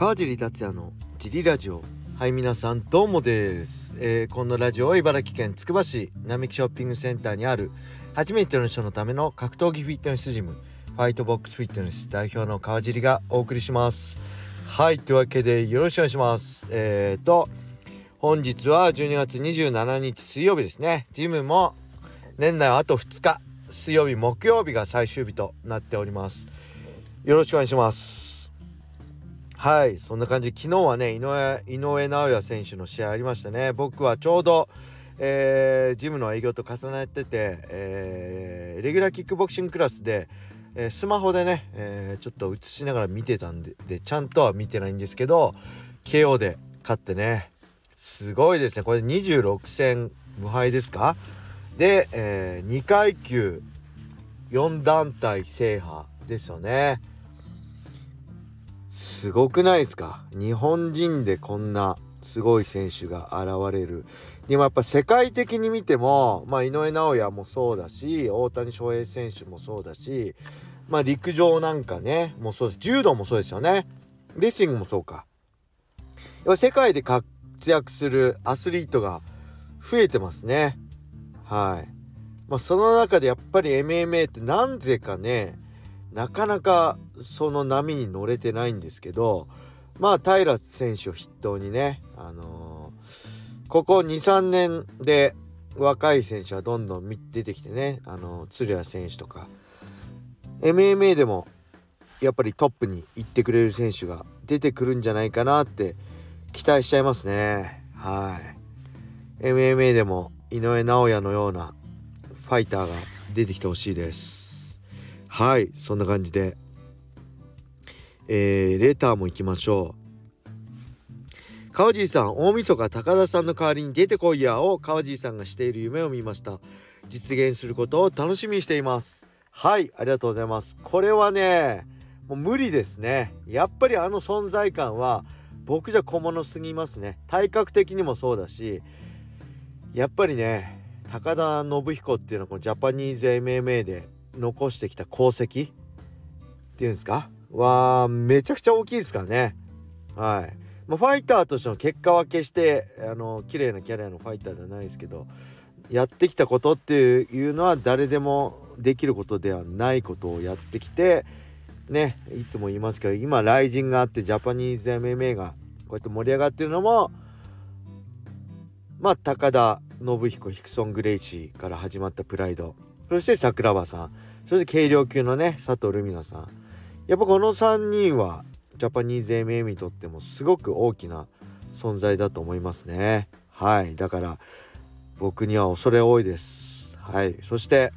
川尻達也のジリラジオ。はい皆さんどうもです、えー、このラジオは茨城県つくば市並木ショッピングセンターにある初めての人のための格闘技フィットネスジムファイトボックスフィットネス代表の川尻がお送りします。はいというわけでよろしくお願いします。えーと本日は12月27日水曜日ですね。ジムも年内はあと2日。水曜日木曜日が最終日となっております。よろしくお願いします。はいそんな感じ。昨日はね井上井上尚弥選手の試合ありましたね。僕はちょうどえー、ジムの営業と重ねてて、えー、レギュラーキックボクシングクラスで、えー、スマホでね、えちょっと映しながら見てたんででちゃんとは見てないんですけど KO で勝ってねすごいですね。これ26戦無敗ですか？で、え2階級4団体制覇ですよね。すごくないですか？日本人でこんなすごい選手が現れる。でもやっぱ世界的に見ても、まあ、井上尚弥もそうだし大谷翔平選手もそうだし、まあ、陸上なんかねもうそうです。柔道もそうですよね。レスリングもそうか。世界で活躍するアスリートが増えてますね。はい。まあその中でやっぱり MMA ってなんでかねなかなかその波に乗れてないんですけどまあ平選手を筆頭にねあのー、ここ23年で若い選手はどんどん出てきてねあのー、鶴谷選手とか MMA でもやっぱりトップに行ってくれる選手が出てくるんじゃないかなって期待しちゃいますね。はい。MMA でも井上尚弥のようなファイターが出てきてほしいです。はいそんな感じで。えー、レターも行きましょう。川尻さん大晦日高田さんの代わりに出てこいやを川尻さんがしている夢を見ました。実現することを楽しみにしています。はいありがとうございます。これはねもう無理ですね。やっぱりあの存在感は僕じゃ小物すぎますね。体格的にもそうだしやっぱりね高田信彦っていうのはこのジャパニーズ MMA で残してきた功績？っていうんですか？はめちゃくちゃ大きいですからね。はい、まあ、ファイターとしての結果は決してあの綺麗なキャリアのファイターではないですけどやってきたことっていうのは誰でもできることではないことをやってきてねいつも言いますけど今ライジンがあってジャパニーズ MMA がこうやって盛り上がってるのもまあ高田信彦ヒクソン・グレイシーから始まったプライド。そして桜庭さん。そして軽量級のね佐藤ルミナさん。やっぱこの3人はジャパニーズ MM にとってもすごく大きな存在だと思いますね。はい。だから僕には恐れ多いです。はい。そして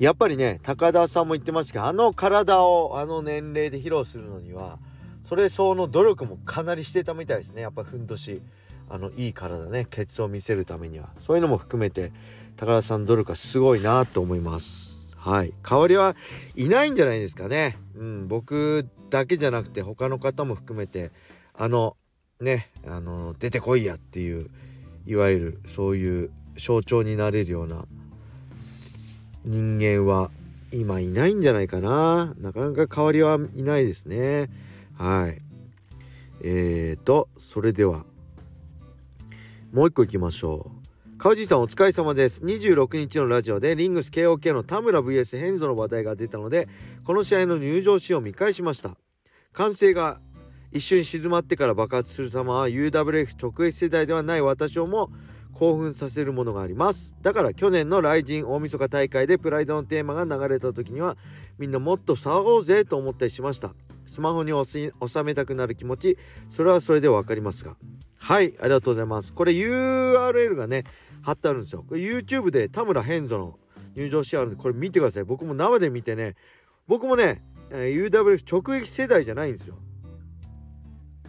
やっぱりね高田さんも言ってましたけどあの体をあの年齢で披露するのにはそれ相応の努力もかなりしてたみたいですね。やっぱふんどしあのいい体ねケツを見せるためには。そういうのも含めて高田さん努力はすごいなと思います。はい。代わりはいないんじゃないですかね。うん僕だけじゃなくて他の方も含めてあのねあの出てこいやっていういわゆるそういう象徴になれるような人間は今いないんじゃないかな。なかなか代わりはいないですね。はい。えーとそれではもう一個いきましょう。川地さんお疲れ様です。26日のラジオでリングス KOK の田村 VS ヘンゾの話題が出たのでこの試合の入場シーンを見返しました。歓声が一瞬静まってから爆発する様は UWF 直撃世代ではない私をも興奮させるものがあります。だから去年の雷神大晦日大会でプライドのテーマが流れた時にはみんなもっと騒ごうぜと思ったりしました。スマホに収めたくなる気持ちそれはそれで分かりますが。はいありがとうございます。これ URL がね貼ってあるんですよ。これ YouTube で田村変ゾの入場シーンあるんでこれ見てください。僕も生で見てね僕もね、UWF 直撃世代じゃないんですよ。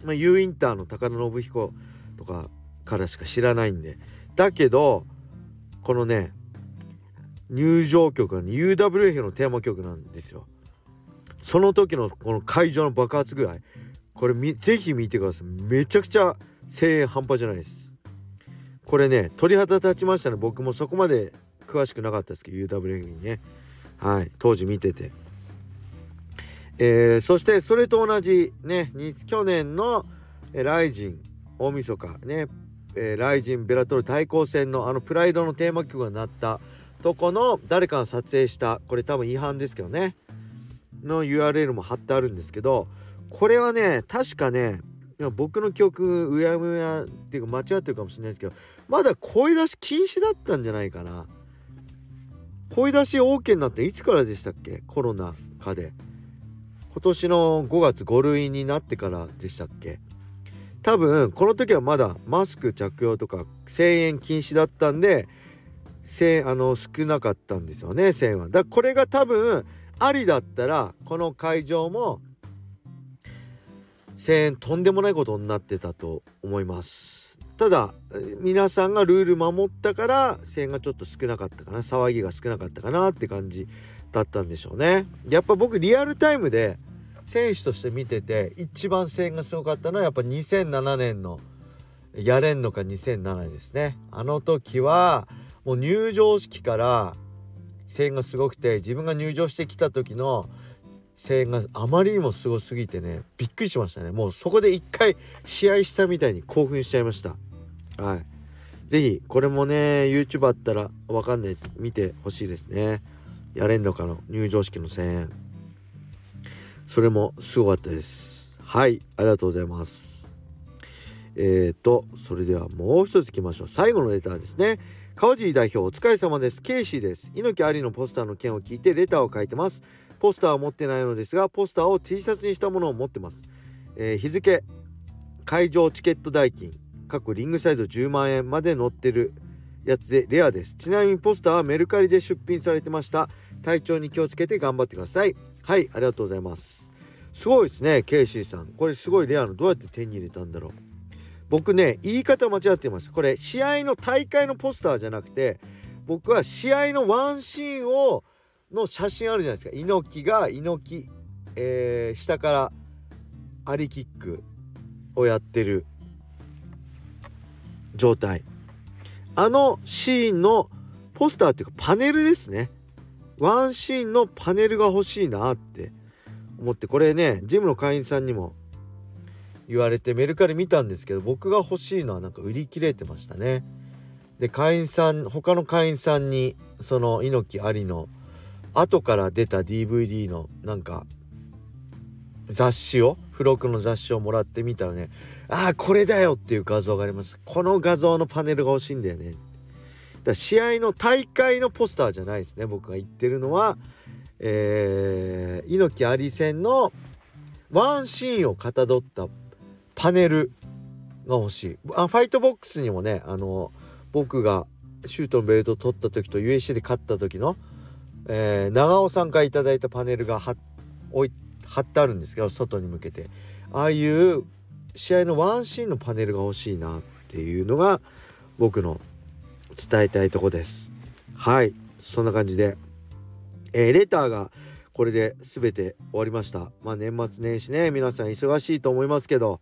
まあ U インターの高田信彦とかからしか知らないんで。だけどこのね入場曲は、ね、UWF のテーマ曲なんですよ。その時のこの会場の爆発具合これぜひ見てください。めちゃくちゃ声援半端じゃないです。これね鳥肌立ちましたね。僕もそこまで詳しくなかったですけど UWF にね。はい。当時見てて。えー、そしてそれと同じね去年のライジン大晦日ね、えー、ライジンベラトル対抗戦のあのプライドのテーマ曲が鳴った。とこの誰かが撮影したこれ多分違反ですけどね。の URL も貼ってあるんですけどこれはね確かねいや僕の記憶うやむやっていうか間違ってるかもしれないですけどまだ声出し禁止だったんじゃないかな。声出し OK になっていつからでしたっけ？コロナ禍で。今年の5月5類になってからでしたっけ？多分この時はまだマスク着用とか声援禁止だったんで声あの少なかったんですよね声援は。だこれが多分ありだったらこの会場も声援とんでもないことになってたと思います。ただ皆さんがルール守ったから声援がちょっと少なかったかな騒ぎが少なかったかなって感じだったんでしょうね。やっぱ僕リアルタイムで選手として見てて一番声援がすごかったのはやっぱ2007年のやれんのか2007ですね。あの時はもう入場式から声援がすごくて自分が入場してきた時の声援があまりにもすごすぎてねびっくりしましたね。もうそこで一回試合したみたいに興奮しちゃいました。はい。是非これもね YouTube あったらわかんないです。見てほしいですね。やれんのかの入場式の声援。それもすごかったです。はい。ありがとうございます。えーとそれではもう一ついきましょう。最後のレターですね。川尻代表お疲れ様です。ケイシーです。猪木ありのポスターの件を聞いてレターを書いてます。ポスターは持ってないのですがポスターを T シャツにしたものを持ってます、えー、日付。会場チケット代金。各リングサイズ10万円まで載ってるやつでレアです。ちなみにポスターはメルカリで出品されてました。体調に気をつけて頑張ってください。はいありがとうございます。すごいですねケイシーさん。これすごいレアの。どうやって手に入れたんだろう。僕ね言い方間違ってました。これ試合の大会のポスターじゃなくて僕は試合のワンシーンをの写真あるじゃないですか。猪木が猪木、えー、下からアリキックをやってる状態。あのシーンのポスターっていうかパネルですね。ワンシーンのパネルが欲しいなって思って。これねジムの会員さんにも言われてメルカリ見たんですけど僕が欲しいのはなんか売り切れてましたね。で会員さん他の会員さんにその猪木ありの後から出た DVD のなんか雑誌を付録の雑誌をもらってみたらねああこれだよっていう画像がありますこの画像のパネルが欲しいんだよね。だ試合の大会のポスターじゃないですね。僕が言ってるのはえー、猪木あり戦のワンシーンをかたどったパネルが欲しい。あファイトボックスにもねあの僕がシュートのベルト取った時と USC で勝った時の、えー、長尾さんから頂いたパネルが貼ってあるんですけど外に向けてああいう試合のワンシーンのパネルが欲しいなっていうのが僕の伝えたいとこです。はい。そんな感じで、えー、レターがこれで全て終わりました。まあ年末年始ね皆さん忙しいと思いますけど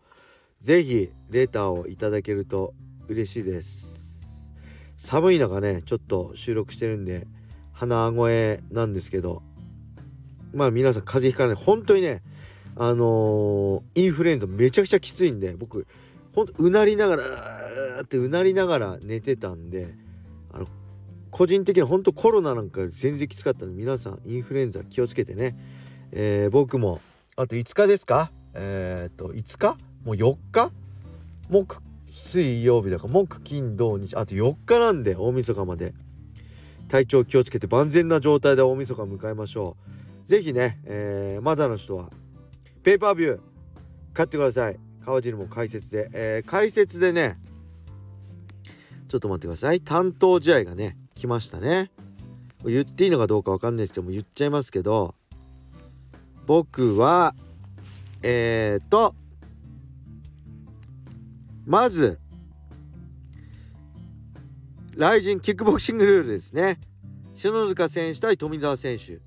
是非レターをいただけると嬉しいです。寒い中ねちょっと収録してるんで鼻声なんですけどまあ皆さん風邪ひかない。本当にねあのー、インフルエンザめちゃくちゃきついんで僕ほんとうなりながらってうなりながら寝てたんであの個人的には本当コロナなんかより全然きつかったんで皆さんインフルエンザ気をつけてね、えー、僕もあと5日ですか？えー、っと5日？もう4日？木水曜日だから木金土日。あと4日なんで大晦日まで。体調気をつけて万全な状態で大晦日迎えましょう。是非ね、えー、まだの人はペーパービュー買ってください。川尻も解説で、えー、解説でねちょっと待ってください。担当試合がね来ましたね。言っていいのかどうかわかんないですけども言っちゃいますけど僕はえー、っとまずライジンキックボクシングルールですね。篠塚選手対富澤選手。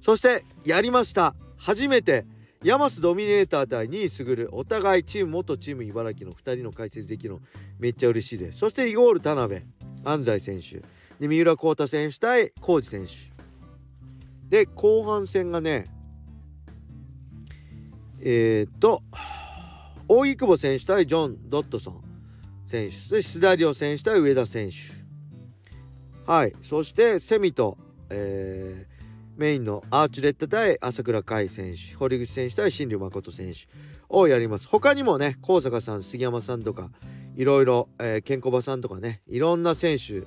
そしてやりました。初めてヤマスドミネーター対2位すぐるお互いチーム元チーム茨城の2人の解説できるの。めっちゃ嬉しいです。そしてイゴール田辺。安西選手。で三浦航太選手対浩二選手。で後半戦がねえっ、と大井久保選手対ジョン・ドットソン。選手そして須田亮選手対上田選手。はい。そしてセミと、えーメインのアーチュレット対朝倉海選手堀口選手対新竜誠選手をやります。他にもね高坂さん杉山さんとかいろいろ、えー、ケンコバさんとかねいろんな選手、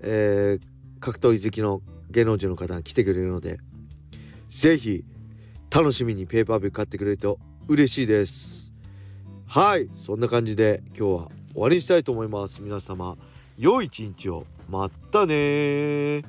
えー、格闘技好きの芸能人の方が来てくれるので是非楽しみにペーパービュー買ってくれると嬉しいです。はい。そんな感じで今日は終わりにしたいと思います。皆様良い一日を。またね